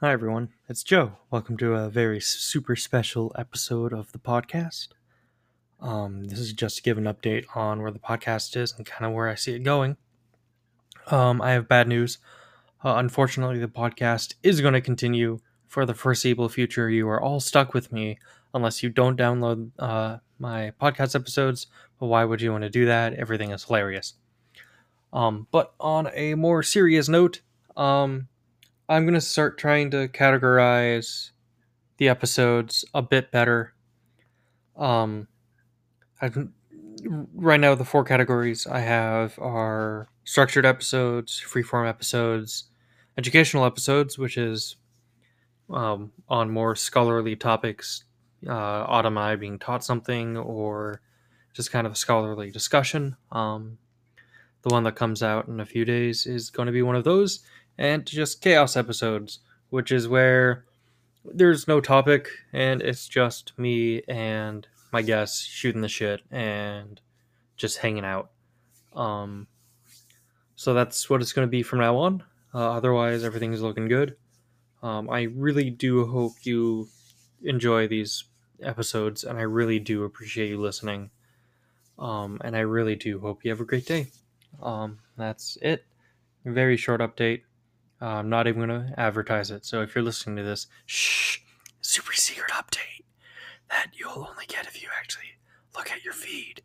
Hi, everyone. It's Joe. Welcome to a very super special episode of the podcast. Um, this is just to give an update on where the podcast is and kind of where I see it going. Um, I have bad news. Uh, unfortunately, the podcast is going to continue for the foreseeable future. You are all stuck with me unless you don't download uh, my podcast episodes. But why would you want to do that? Everything is hilarious. Um, but on a more serious note, um, I'm going to start trying to categorize the episodes a bit better. Um, I've, right now, the four categories I have are structured episodes, freeform episodes, educational episodes, which is um, on more scholarly topics, uh, Automai being taught something, or just kind of a scholarly discussion. Um, the one that comes out in a few days is going to be one of those and just chaos episodes, which is where there's no topic and it's just me and my guests shooting the shit and just hanging out. Um, so that's what it's going to be from now on. Uh, otherwise, everything's looking good. Um, I really do hope you enjoy these episodes, and I really do appreciate you listening. Um, and I really do hope you have a great day. Um, that's it. Very short update. Uh, I'm not even going to advertise it. So if you're listening to this, shh, super secret update that you'll only get if you actually look at your feed.